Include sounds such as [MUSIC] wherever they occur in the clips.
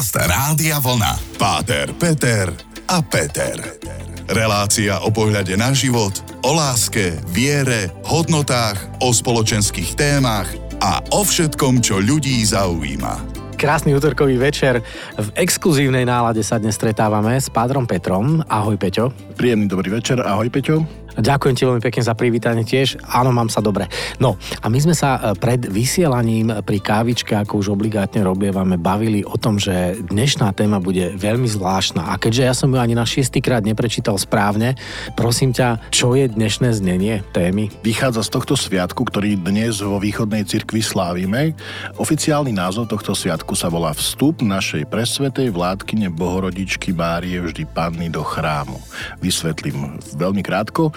Podcast Rádia Vlna. Páter, Peter a Peter. Relácia o pohľade na život, o láske, viere, hodnotách, o spoločenských témach a o všetkom, čo ľudí zaujíma. Krásny útorkový večer. V exkluzívnej nálade sa dnes stretávame s Pádrom Petrom. Ahoj Peťo. Príjemný dobrý večer. Ahoj Peťo. Ďakujem ti veľmi pekne za privítanie tiež. Áno, mám sa dobre. No a my sme sa e, pred vysielaním pri kávičke, ako už obligátne robievame, bavili o tom, že dnešná téma bude veľmi zvláštna. A keďže ja som ju ani na šiestýkrát neprečítal správne, prosím ťa, čo je dnešné znenie témy? Vychádza z tohto sviatku, ktorý dnes vo východnej cirkvi slávime. Oficiálny názov tohto sviatku sa volá Vstup našej presvetej vládkyne Bohorodičky Márie vždy Panny do chrámu. Vysvetlím veľmi krátko.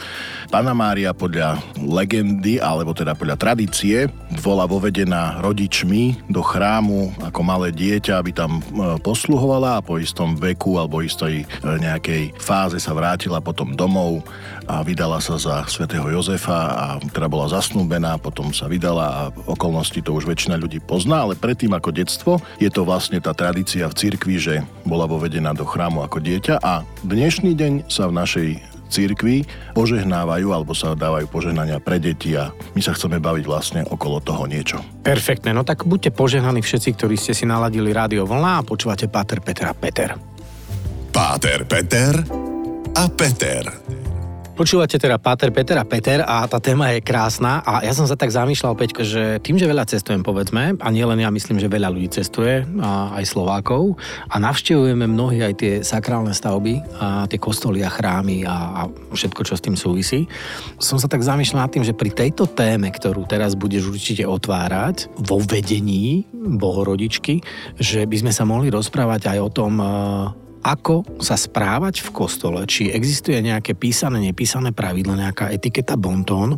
Pana Mária podľa legendy, alebo teda podľa tradície, bola vovedená rodičmi do chrámu ako malé dieťa, aby tam e, posluhovala a po istom veku alebo istej e, nejakej fáze sa vrátila potom domov a vydala sa za svätého Jozefa a teda bola zasnúbená, potom sa vydala a okolnosti to už väčšina ľudí pozná, ale predtým ako detstvo je to vlastne tá tradícia v cirkvi, že bola vovedená do chrámu ako dieťa a dnešný deň sa v našej církvi požehnávajú alebo sa dávajú požehnania pre deti a my sa chceme baviť vlastne okolo toho niečo. Perfektne, no tak buďte požehnaní všetci, ktorí ste si naladili rádio vlna a počúvate Páter Peter a Peter. Páter Peter a Peter. Počúvate teda Páter, Peter a Peter a tá téma je krásna a ja som sa tak zamýšľal, Peťko, že tým, že veľa cestujem, povedzme, a nielen ja myslím, že veľa ľudí cestuje, a aj Slovákov, a navštevujeme mnohí aj tie sakrálne stavby a tie kostoly a chrámy a, a všetko, čo s tým súvisí, som sa tak zamýšľal nad tým, že pri tejto téme, ktorú teraz budeš určite otvárať, vo vedení Bohorodičky, že by sme sa mohli rozprávať aj o tom, ako sa správať v kostole, či existuje nejaké písané, nepísané pravidlo, nejaká etiketa bontón,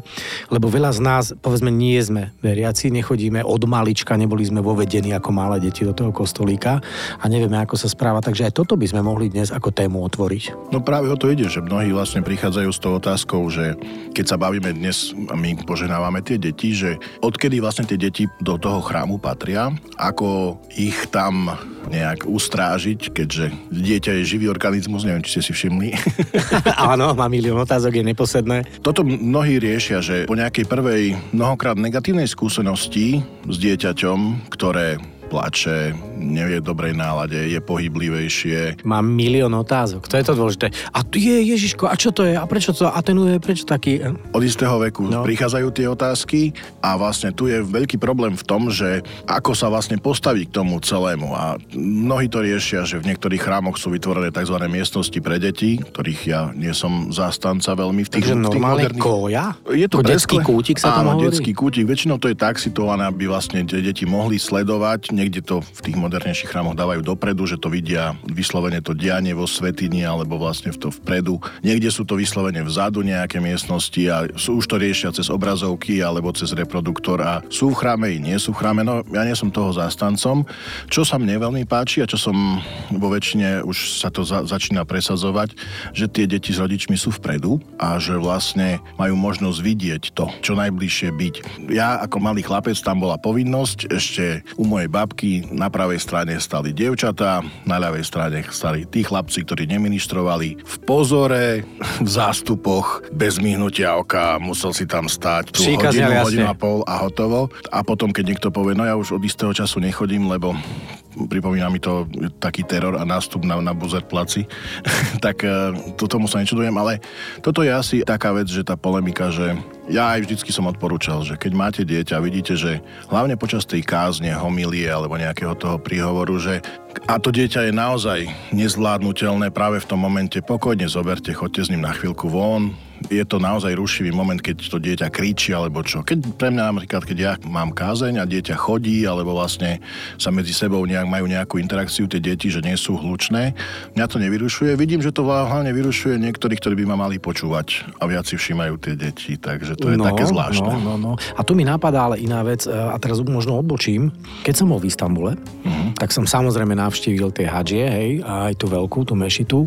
lebo veľa z nás, povedzme, nie sme veriaci, nechodíme od malička, neboli sme vovedení ako malé deti do toho kostolíka a nevieme, ako sa správa, takže aj toto by sme mohli dnes ako tému otvoriť. No práve o to ide, že mnohí vlastne prichádzajú s tou otázkou, že keď sa bavíme dnes, my poženávame tie deti, že odkedy vlastne tie deti do toho chrámu patria, ako ich tam nejak ustrážiť, keďže dieťa je živý organizmus, neviem, či ste si všimli. [LAUGHS] Áno, má milión otázok, je neposedné. Toto mnohí riešia, že po nejakej prvej mnohokrát negatívnej skúsenosti s dieťaťom, ktoré plače, nevie v dobrej nálade, je pohyblivejšie. Mám milión otázok, to je to dôležité. A tu je Ježiško, a čo to je? A prečo to atenuje? Prečo taký? Od istého veku no. prichádzajú tie otázky a vlastne tu je veľký problém v tom, že ako sa vlastne postaviť k tomu celému. A mnohí to riešia, že v niektorých chrámoch sú vytvorené tzv. miestnosti pre deti, ktorých ja nie som zástanca veľmi v tých, Takže normálne moderných... koja? Je to detský kútik sa Áno, hovorí? detský kútik. Väčšinou to je tak situované, aby vlastne tie deti mohli sledovať niekde to v tých modernejších chrámoch dávajú dopredu, že to vidia vyslovene to dianie vo svetini alebo vlastne v to vpredu. Niekde sú to vyslovene vzadu nejaké miestnosti a sú už to riešia cez obrazovky alebo cez reproduktor a sú v chráme i nie sú v chráme. No ja nie som toho zástancom. Čo sa mne veľmi páči a čo som vo väčšine už sa to za, začína presazovať, že tie deti s rodičmi sú vpredu a že vlastne majú možnosť vidieť to, čo najbližšie byť. Ja ako malý chlapec tam bola povinnosť ešte u mojej babky na pravej strane stali dievčatá, na ľavej strane stali tí chlapci, ktorí neministrovali v pozore, v zástupoch, bez myhnutia oka, musel si tam stáť tú hodinu, hodinu a pol a hotovo. A potom, keď niekto povie, no ja už od istého času nechodím, lebo pripomína mi to taký teror a nástup na, na Buzer placi, [LAUGHS] tak uh, to tomu sa nečudujem, ale toto je asi taká vec, že tá polemika, že ja aj vždycky som odporúčal, že keď máte dieťa, vidíte, že hlavne počas tej kázne, homilie alebo nejakého toho príhovoru, že a to dieťa je naozaj nezvládnutelné práve v tom momente, pokojne zoberte, chodte s ním na chvíľku von, je to naozaj rušivý moment, keď to dieťa kričí alebo čo. Keď pre mňa napríklad, keď ja mám kázeň a dieťa chodí alebo vlastne sa medzi sebou nejak majú nejakú interakciu tie deti, že nie sú hlučné, mňa to nevyrušuje. Vidím, že to hlavne vyrušuje niektorých, ktorí by ma mali počúvať a viac si všímajú tie deti, takže to je no, také zvláštne. No, no, no. A tu mi napadá ale iná vec, e, a teraz možno odbočím. Keď som bol v Istambule, uh-huh. tak som samozrejme navštívil tie hadžie, hej, a aj tú veľkú, tú mešitu,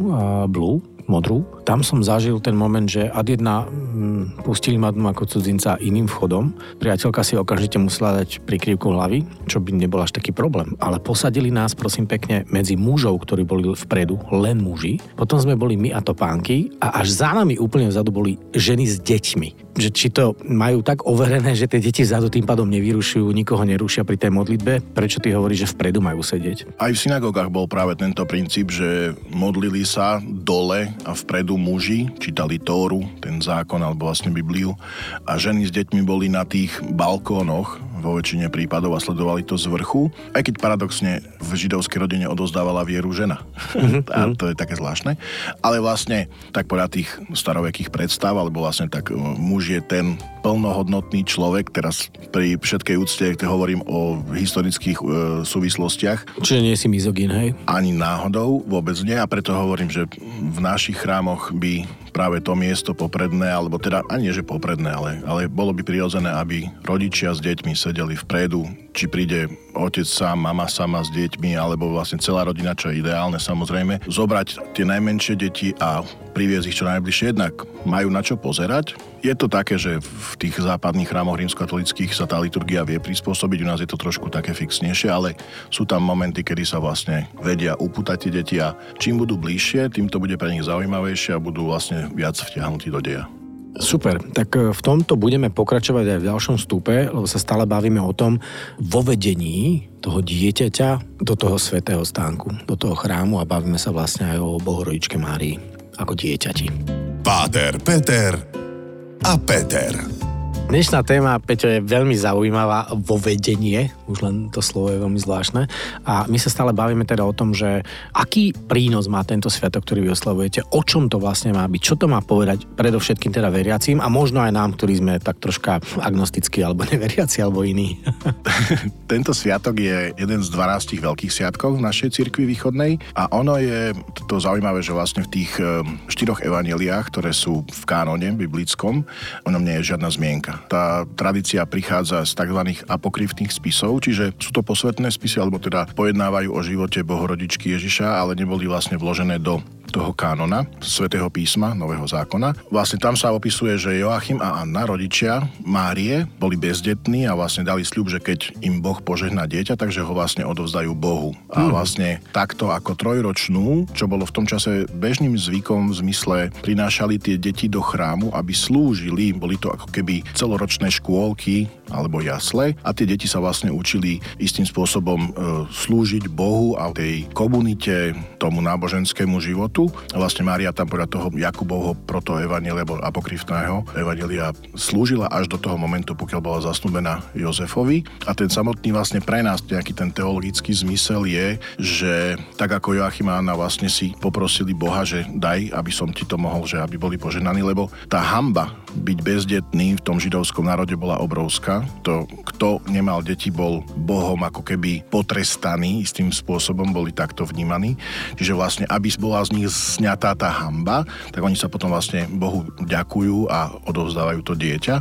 Blue, modrú tam som zažil ten moment, že ad jedna mm, pustili ma ako cudzinca iným vchodom. Priateľka si okamžite musela dať prikrývku hlavy, čo by nebol až taký problém. Ale posadili nás, prosím pekne, medzi mužov, ktorí boli vpredu, len muži. Potom sme boli my a topánky a až za nami úplne vzadu boli ženy s deťmi. Že či to majú tak overené, že tie deti vzadu tým pádom nevyrušujú, nikoho nerušia pri tej modlitbe, prečo ty hovoríš, že vpredu majú sedieť? Aj v synagogách bol práve tento princíp, že modlili sa dole a vpredu muži, čítali Tóru, ten zákon alebo vlastne Bibliu a ženy s deťmi boli na tých balkónoch vo väčšine prípadov a sledovali to z vrchu, aj keď paradoxne v židovskej rodine odozdávala vieru žena. Mm-hmm. [LAUGHS] a to je také zvláštne. Ale vlastne tak podľa tých starovekých predstav, alebo vlastne tak e, muž je ten plnohodnotný človek, teraz pri všetkej úcte, ak hovorím o historických e, súvislostiach. Čiže nie si mizogín, hej? Ani náhodou, vôbec nie a preto hovorím, že v našich chrámoch by práve to miesto popredné, alebo teda ani že popredné, ale, ale bolo by prirodzené, aby rodičia s deťmi sedeli vpredu, či príde otec sám, mama sama s deťmi, alebo vlastne celá rodina, čo je ideálne samozrejme, zobrať tie najmenšie deti a priviesť ich čo najbližšie. Jednak majú na čo pozerať. Je to také, že v tých západných chrámoch rímskokatolických sa tá liturgia vie prispôsobiť, u nás je to trošku také fixnejšie, ale sú tam momenty, kedy sa vlastne vedia upútať tie deti a čím budú bližšie, tým to bude pre nich zaujímavejšie a budú vlastne viac vtiahnutí do deja. Super, tak e, v tomto budeme pokračovať aj v ďalšom stupe, lebo sa stále bavíme o tom vo vedení toho dieťaťa do toho svetého stánku, do toho chrámu a bavíme sa vlastne aj o Bohorodičke Márii ako dieťati. Páter, Peter a Peter. Dnešná téma, Peťo, je veľmi zaujímavá vo vedenie, už len to slovo je veľmi zvláštne. A my sa stále bavíme teda o tom, že aký prínos má tento sviatok, ktorý vy oslavujete, o čom to vlastne má byť, čo to má povedať predovšetkým teda veriacím a možno aj nám, ktorí sme tak troška agnostickí alebo [LAUGHS] neveriaci alebo iní. [LAUGHS] tento sviatok je jeden z 12 veľkých sviatkov v našej cirkvi východnej a ono je to zaujímavé, že vlastne v tých eh, štyroch evaneliách, ktoré sú v kánone biblickom, o ňom nie je žiadna zmienka. Tá tradícia prichádza z tzv. apokryftných spisov, čiže sú to posvetné spisy, alebo teda pojednávajú o živote Bohorodičky Ježiša, ale neboli vlastne vložené do toho kánona, svätého písma, nového zákona. Vlastne tam sa opisuje, že Joachim a Anna, rodičia Márie, boli bezdetní a vlastne dali sľub, že keď im Boh požehná dieťa, takže ho vlastne odovzdajú Bohu. A hmm. vlastne takto ako trojročnú, čo bolo v tom čase bežným zvykom v zmysle, prinášali tie deti do chrámu, aby slúžili, boli to ako keby celoročné škôlky alebo jasle a tie deti sa vlastne učili istým spôsobom e, slúžiť Bohu a tej komunite, tomu náboženskému životu A vlastne Mária tam podľa toho Jakubovho protoevanielia alebo apokryfného evanelia slúžila až do toho momentu, pokiaľ bola zasnúbená Jozefovi. A ten samotný vlastne pre nás nejaký ten teologický zmysel je, že tak ako Joachim a Anna vlastne si poprosili Boha, že daj, aby som ti to mohol, že aby boli poženaní, lebo tá hamba byť bezdetný v tom židovskom národe bola obrovská. To, kto nemal deti, bol Bohom ako keby potrestaný istým spôsobom, boli takto vnímaní. Čiže vlastne, aby bola z nich sňatá tá hamba, tak oni sa potom vlastne Bohu ďakujú a odovzdávajú to dieťa.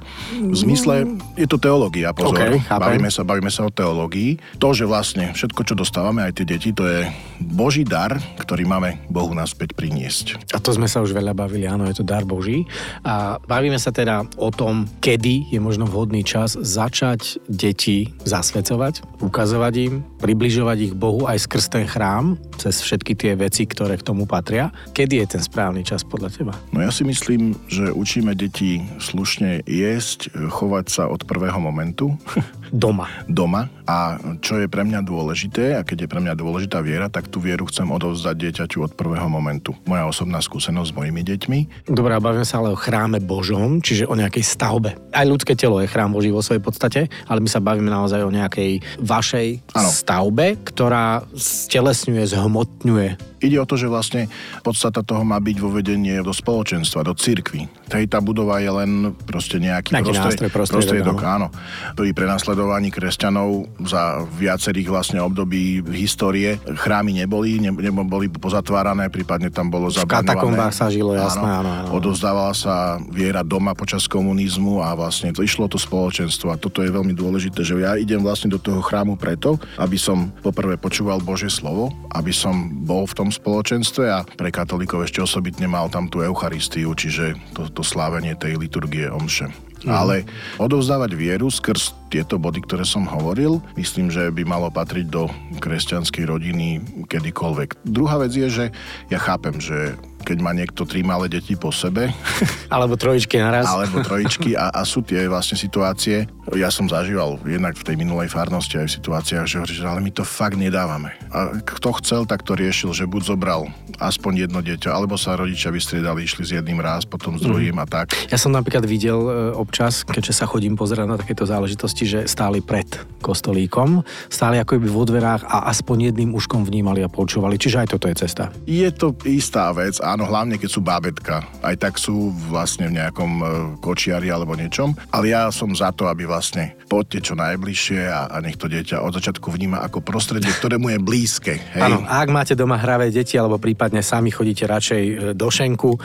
V zmysle, je to teológia, pozor, okay, bavíme, sa, bavíme sa o teológii. To, že vlastne všetko, čo dostávame, aj tie deti, to je Boží dar, ktorý máme Bohu naspäť priniesť. A to sme sa už veľa bavili, áno, je to dar Boží. A bavíme sa teda o tom, kedy je možno vhodný čas začať deti zasvedcovať, ukazovať im, približovať ich Bohu aj skrz ten chrám, cez všetky tie veci, ktoré k tomu patria. Kedy je ten správny čas podľa teba? No ja si myslím, že učíme deti slušne jesť, chovať sa od prvého momentu. [LAUGHS] Doma. Doma. A čo je pre mňa dôležité, a keď je pre mňa dôležitá viera, tak tú vieru chcem odovzdať dieťaťu od prvého momentu. Moja osobná skúsenosť s mojimi deťmi. Dobre, a bavíme sa ale o chráme Božom, čiže o nejakej stavbe. Aj ľudské telo je chrám Boží vo svojej podstate, ale my sa bavíme naozaj o nejakej vašej ano. stavbe, ktorá stelesňuje, zhmotňuje Ide o to, že vlastne podstata toho má byť vo vedenie do spoločenstva, do cirkvy. Tej tá budova je len proste nejaký, nejaký prostriedok, prostriedok áno, ktorý prenasleduje prenasledovaní kresťanov za viacerých vlastne období histórie. Chrámy neboli, ne, neboli pozatvárané, prípadne tam bolo zabraňované. V katakombách sa žilo, jasné, áno, áno. Odozdávala sa viera doma počas komunizmu a vlastne to išlo to spoločenstvo a toto je veľmi dôležité, že ja idem vlastne do toho chrámu preto, aby som poprvé počúval Božie slovo, aby som bol v tom spoločenstve a pre katolíkov ešte osobitne mal tam tú Eucharistiu, čiže to, to slávenie tej liturgie omše. Mm. Ale odovzdávať vieru skrz tieto body, ktoré som hovoril, myslím, že by malo patriť do kresťanskej rodiny kedykoľvek. Druhá vec je, že ja chápem, že keď má niekto tri malé deti po sebe. [LAUGHS] Alebo trojičky naraz. Alebo trojičky a, a sú tie vlastne situácie. Ja som zažíval jednak v tej minulej farnosti aj v situáciách, že hovorí, že ale my to fakt nedávame. A kto chcel, tak to riešil, že buď zobral aspoň jedno dieťa, alebo sa rodičia vystriedali, išli s jedným raz, potom s druhým mm. a tak. Ja som napríklad videl e, občas, keďže sa chodím pozerať na takéto záležitosti, že stáli pred kostolíkom, stáli ako by vo dverách a aspoň jedným uškom vnímali a počúvali. Čiže aj toto je cesta. Je to istá vec, áno, hlavne keď sú bábetka. Aj tak sú vlastne v nejakom e, kočiari alebo niečom. Ale ja som za to, aby vlastne poďte čo najbližšie a, a nech to dieťa od začiatku vníma ako prostredie, ktorému je blízke. Hej? Áno, a ak máte doma hravé deti alebo prípadne sami chodíte radšej e, do šenku,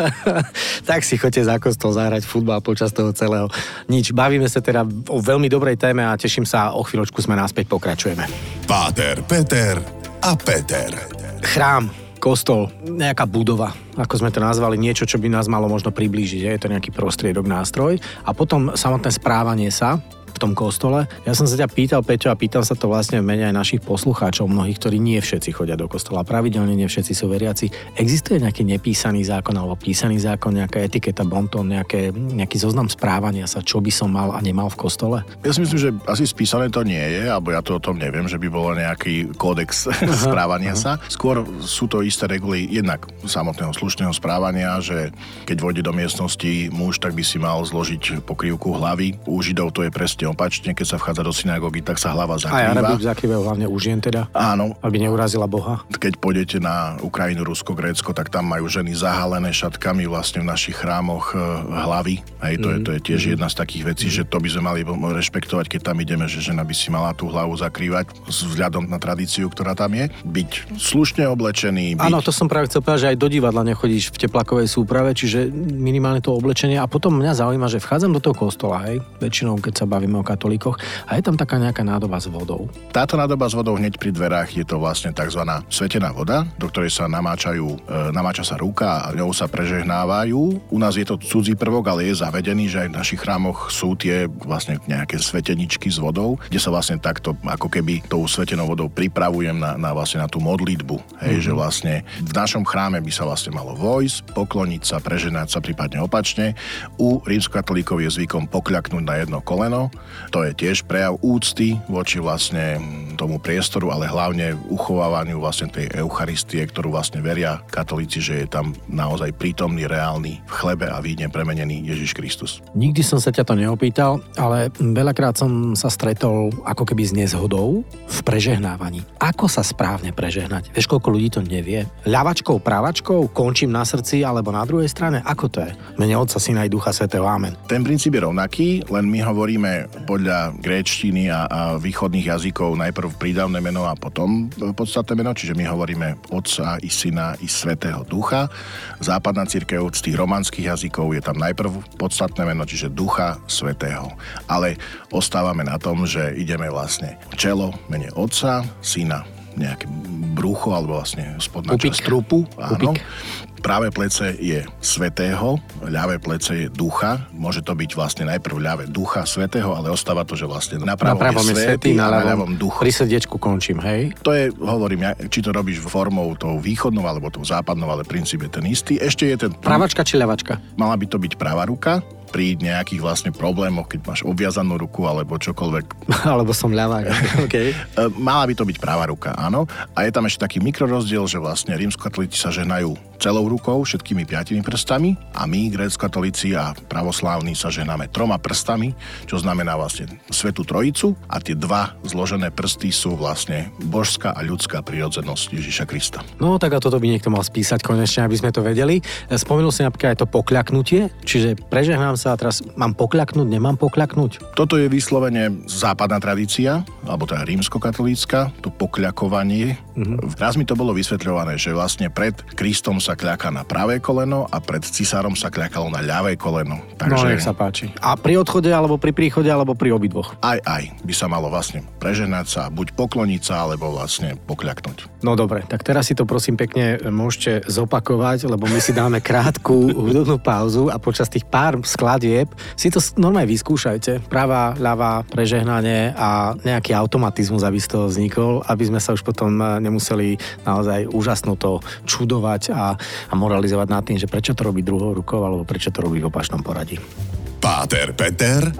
[LAUGHS] tak si chodte za kostol zahrať futbal počas toho celého. Nič, bavíme sa teda o veľmi dobrej téme a teším sa, o chvíľočku sme naspäť pokračujeme. Páter, Peter a Peter. Chrám kostol, nejaká budova, ako sme to nazvali, niečo, čo by nás malo možno priblížiť. Je to nejaký prostriedok, nástroj. A potom samotné správanie sa, tom kostole. Ja som sa ťa pýtal, Peťo, a pýtam sa to vlastne v mene aj našich poslucháčov, mnohých, ktorí nie všetci chodia do kostola, pravidelne nie všetci sú veriaci. Existuje nejaký nepísaný zákon alebo písaný zákon, nejaká etiketa, bonton, nejaké, nejaký zoznam správania sa, čo by som mal a nemal v kostole? Ja si myslím, že asi spísané to nie je, alebo ja to o tom neviem, že by bolo nejaký kódex [LAUGHS] správania sa. Skôr sú to isté reguly jednak samotného slušného správania, že keď vôjde do miestnosti muž, tak by si mal zložiť pokrývku hlavy. U Židov to je presne opačne, keď sa vchádza do synagógy, tak sa hlava zakrýva. A ja zakrývajú hlavne u žien teda? Áno. Aby neurazila Boha? Keď pôjdete na Ukrajinu, Rusko, Grécko, tak tam majú ženy zahalené šatkami vlastne v našich chrámoch e, hlavy. Hej, to, mm. je, to je tiež mm. jedna z takých vecí, mm. že to by sme mali rešpektovať, keď tam ideme, že žena by si mala tú hlavu zakrývať s vzhľadom na tradíciu, ktorá tam je. Byť slušne oblečený. Byť... Áno, to som práve chcel povedať, že aj do divadla nechodíš v teplakovej súprave, čiže minimálne to oblečenie. A potom mňa zaujíma, že vchádzam do toho kostola, hej, väčšinou keď sa bavíme o katolíkoch a je tam taká nejaká nádoba s vodou. Táto nádoba s vodou hneď pri dverách je to vlastne tzv. svetená voda, do ktorej sa namáčajú, e, namáča sa ruka a ňou sa prežehnávajú. U nás je to cudzí prvok, ale je zavedený, že aj v našich chrámoch sú tie vlastne nejaké sveteničky s vodou, kde sa vlastne takto ako keby tou svetenou vodou pripravujem na, na vlastne na tú modlitbu. Hej, mm-hmm. že vlastne v našom chráme by sa vlastne malo vojsť, pokloniť sa, preženať sa prípadne opačne. U rímskokatolíkov je zvykom pokľaknúť na jedno koleno. To je tiež prejav úcty voči vlastne tomu priestoru, ale hlavne uchovávaniu vlastne tej Eucharistie, ktorú vlastne veria katolíci, že je tam naozaj prítomný, reálny v chlebe a víne premenený Ježiš Kristus. Nikdy som sa ťa to neopýtal, ale veľakrát som sa stretol ako keby s nezhodou v prežehnávaní. Ako sa správne prežehnať? Vieš, koľko ľudí to nevie? Ľavačkou, právačkou, končím na srdci alebo na druhej strane? Ako to je? Mene Otca, Syna i Ducha Svetého. Amen. Ten princíp je rovnaký, len my hovoríme podľa gréčtiny a, a východných jazykov najprv prídavné meno a potom podstatné meno, čiže my hovoríme Otca i Syna i Svetého Ducha. Západná církev z tých romanských jazykov je tam najprv podstatné meno, čiže Ducha Svetého. Ale ostávame na tom, že ideme vlastne čelo, mene Otca, Syna, nejaké brucho alebo vlastne spodná časť trupu. Áno. Práve plece je svetého, ľavé plece je ducha. Môže to byť vlastne najprv ľavé ducha svetého, ale ostáva to, že vlastne na pravom, na pravom je svetý, na, na ľavom duch. Pri srdiečku končím, hej? To je, hovorím, či to robíš formou tou východnou alebo tou západnou, ale princíp je ten istý. Ešte je ten... Pravačka či ľavačka? Mala by to byť pravá ruka, pri nejakých vlastne problémoch, keď máš obviazanú ruku alebo čokoľvek. [LAUGHS] alebo som ľavák. [LAUGHS] okay. Mala by to byť práva ruka, áno. A je tam ešte taký mikrorozdiel, že vlastne rímskokatolíci sa žehnajú celou rukou, všetkými piatimi prstami a my, gréckokatolíci a pravoslávni sa žehnáme troma prstami, čo znamená vlastne Svetú Trojicu a tie dva zložené prsty sú vlastne božská a ľudská prirodzenosť Ježiša Krista. No tak a toto by niekto mal spísať konečne, aby sme to vedeli. Spomenul si napríklad aj to pokľaknutie, čiže prežehnám sa a teraz mám pokľaknúť, nemám pokľaknúť? Toto je vyslovene západná tradícia, alebo teda rímskokatolícka, to pokľakovanie. Mm-hmm. Raz mi to bolo vysvetľované, že vlastne pred Kristom sa kľaká na pravé koleno a pred cisárom sa kľakalo na ľavé koleno. Takže... No, nech sa páči. A pri odchode, alebo pri príchode, alebo pri obidvoch? Aj, aj by sa malo vlastne preženať sa, buď pokloniť sa, alebo vlastne pokľaknúť. No dobre, tak teraz si to prosím pekne môžete zopakovať, lebo my si dáme krátku [LAUGHS] hudobnú pauzu a počas tých pár skladieb si to normálne vyskúšajte. Pravá, ľavá, prežehnanie a nejaký automatizmus, aby z toho vznikol, aby sme sa už potom eh, nemuseli naozaj úžasno to čudovať a, a moralizovať nad tým, že prečo to robí druhou rukou alebo prečo to robí v opačnom poradí. Páter Peter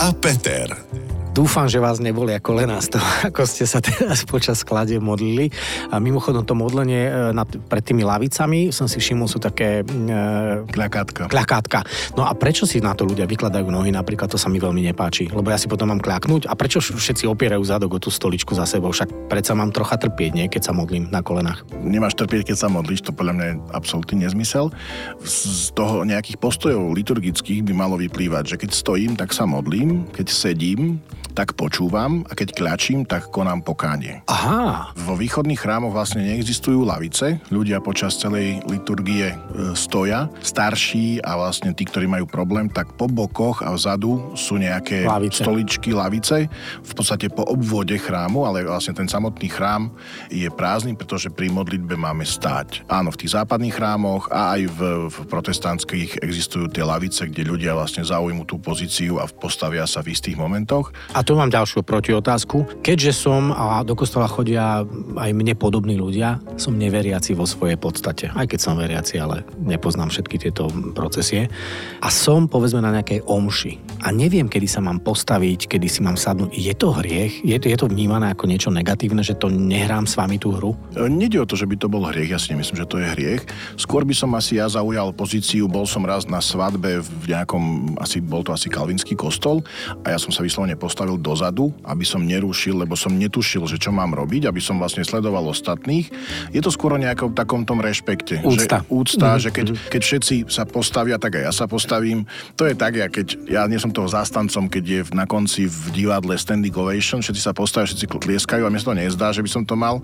a Peter. Dúfam, že vás nevolia kolena z toho, [LAUGHS] ako ste sa teraz počas skladie modlili. A mimochodom to modlenie e, nad, pred tými lavicami, som si všimol, sú také... E, kľakátka. Kľakátka. No a prečo si na to ľudia vykladajú nohy? Napríklad to sa mi veľmi nepáči. Lebo ja si potom mám kľaknúť. A prečo všetci opierajú zadok o tú stoličku za sebou? Však predsa mám trocha trpieť, nie? Keď sa modlím na kolenách. Nemáš trpieť, keď sa modlíš, to podľa mňa je absolútny nezmysel. Z toho nejakých postojov liturgických by malo vyplývať, že keď stojím, tak sa modlím, keď sedím, tak počúvam a keď kľačím, tak konám pokánie. Aha. Vo východných chrámoch vlastne neexistujú lavice. Ľudia počas celej liturgie e, stoja. Starší a vlastne tí, ktorí majú problém, tak po bokoch a vzadu sú nejaké lavice. stoličky, lavice. V podstate po obvode chrámu, ale vlastne ten samotný chrám je prázdny, pretože pri modlitbe máme stáť. Áno, v tých západných chrámoch a aj v, v protestantských existujú tie lavice, kde ľudia vlastne zaujmú tú pozíciu a postavia sa v istých momentoch. A tu mám ďalšiu protiotázku. Keďže som a do kostola chodia aj mne podobní ľudia, som neveriaci vo svojej podstate. Aj keď som veriaci, ale nepoznám všetky tieto procesie. A som povedzme na nejakej omši. A neviem, kedy sa mám postaviť, kedy si mám sadnúť. Je to hriech? Je je to vnímané ako niečo negatívne, že to nehrám s vami tú hru? E, nede o to, že by to bol hriech. Ja si nemyslím, že to je hriech. Skôr by som asi ja zaujal pozíciu. Bol som raz na svadbe v nejakom, asi bol to asi kalvinský kostol a ja som sa vyslovene postavil postavil dozadu, aby som nerušil, lebo som netušil, že čo mám robiť, aby som vlastne sledoval ostatných. Je to skôr o nejakom takom tom rešpekte. Úcta. Že, úcta, mm-hmm. že keď, keď všetci sa postavia, tak aj ja sa postavím. To je tak, ja keď ja nie som toho zástancom, keď je na konci v divadle standing ovation, všetci sa postavia, všetci tlieskajú a mi sa to nezdá, že by som to mal.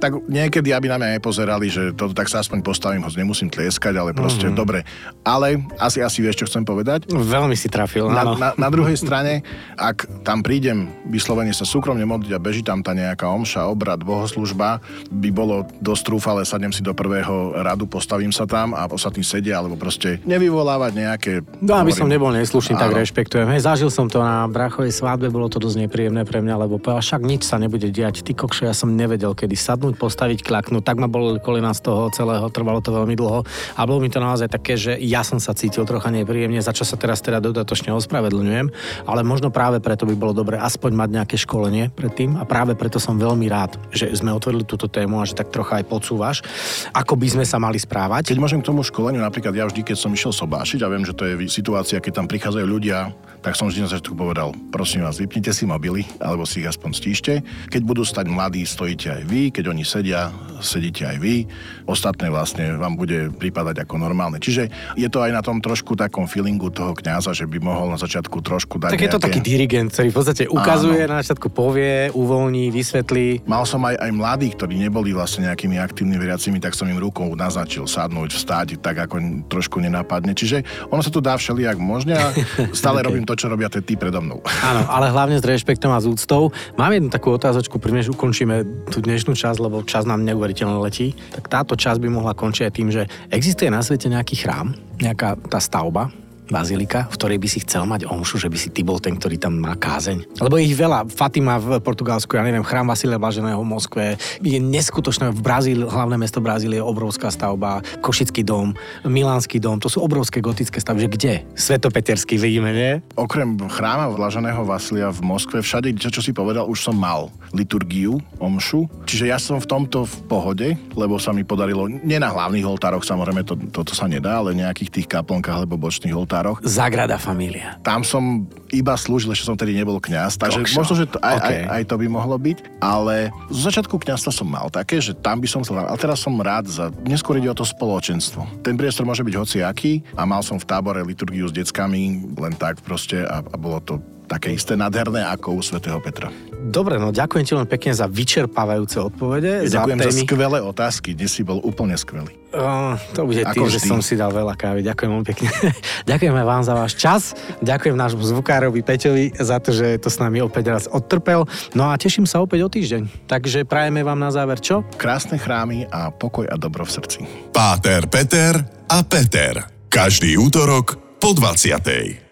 Tak niekedy, aby na mňa nepozerali, že to tak sa aspoň postavím, hoď nemusím tlieskať, ale proste mm-hmm. dobre. Ale asi, asi vieš, čo chcem povedať. Veľmi si trafil. Na, na, na druhej strane, ak tam prídem vyslovene sa súkromne modliť a beží tam tá nejaká omša, obrad, bohoslužba, by bolo dosť trúfale, sadnem si do prvého radu, postavím sa tam a ostatní sedia, alebo proste nevyvolávať nejaké... No, aby som nebol neslušný, tak rešpektujem. Hej, zažil som to na brachovej svadbe, bolo to dosť nepríjemné pre mňa, lebo povedal, však nič sa nebude diať. Ty kokšo, ja som nevedel, kedy sadnúť, postaviť, klaknúť. Tak ma bolo kolena z toho celého, trvalo to veľmi dlho. A bolo mi to naozaj také, že ja som sa cítil trocha nepríjemne, za čo sa teraz teda dodatočne ospravedlňujem, ale možno práve preto by bolo dobre aspoň mať nejaké školenie predtým a práve preto som veľmi rád, že sme otvorili túto tému a že tak trocha aj podsúvaš, ako by sme sa mali správať. Keď môžem k tomu školeniu, napríklad ja vždy, keď som išiel sobášiť a viem, že to je situácia, keď tam prichádzajú ľudia, tak som vždy na začiatku povedal, prosím vás, vypnite si mobily, alebo si ich aspoň stíšte. Keď budú stať mladí, stojíte aj vy, keď oni sedia, sedíte aj vy. Ostatné vlastne vám bude pripadať ako normálne. Čiže je to aj na tom trošku takom feelingu toho kňaza, že by mohol na začiatku trošku dať Tak je to taký dirigent, ktorý v podstate ukazuje, Áno. na začiatku povie, uvoľní, vysvetlí. Mal som aj, aj mladých, ktorí neboli vlastne nejakými aktívnymi veriacimi, tak som im rukou naznačil sadnúť, vstať, tak ako trošku nenapadne. Čiže ono sa tu dá všelijak možne a [LAUGHS] stále okay. robím to, čo robia tí predo mnou. Áno, [LAUGHS] ale hlavne s rešpektom a s úctou. Mám jednu takú otázočku, než ukončíme tú dnešnú časť, lebo čas nám neuveriteľne letí. Tak táto časť by mohla končiť aj tým, že existuje na svete nejaký chrám, nejaká tá stavba, bazilika, v ktorej by si chcel mať omšu, že by si ty bol ten, ktorý tam má kázeň. Lebo ich veľa. Fatima v Portugalsku, ja neviem, chrám Vasilia Blaženého v Moskve, je neskutočné. V Brazílii, hlavné mesto Brazílie, obrovská stavba, Košický dom, Milánsky dom, to sú obrovské gotické stavby. Že kde? Svetopeterský vidíme, nie? Okrem chráma Blaženého Vasilia v Moskve, všade, čo si povedal, už som mal liturgiu, omšu. Čiže ja som v tomto v pohode, lebo sa mi podarilo, nie na hlavných oltároch, samozrejme, to, toto sa nedá, ale nejakých tých kaplnkách alebo bočných oltároch oltároch. Zagrada Familia. Tam som iba slúžil, ešte som tedy nebol kňaz, takže Kokšo. možno, že to, aj, Okay. aj, aj to by mohlo byť, ale z začiatku kňazstva som mal také, že tam by som chcel, ale teraz som rád za, neskôr ide o to spoločenstvo. Ten priestor môže byť hociaký a mal som v tábore liturgiu s deckami, len tak proste a, a bolo to také isté nádherné ako u svätého Petra. Dobre, no ďakujem ti len pekne za vyčerpávajúce odpovede. Ja ďakujem za, témy. skvelé otázky, dnes si bol úplne skvelý. Uh, to bude Ako tým, že som si dal veľa kávy. Ďakujem veľmi pekne. [LAUGHS] Ďakujeme vám za váš čas. Ďakujem nášmu zvukárovi Peťovi za to, že to s nami opäť raz odtrpel. No a teším sa opäť o týždeň. Takže prajeme vám na záver čo? Krásne chrámy a pokoj a dobro v srdci. Páter, Peter a Peter. Každý útorok po 20.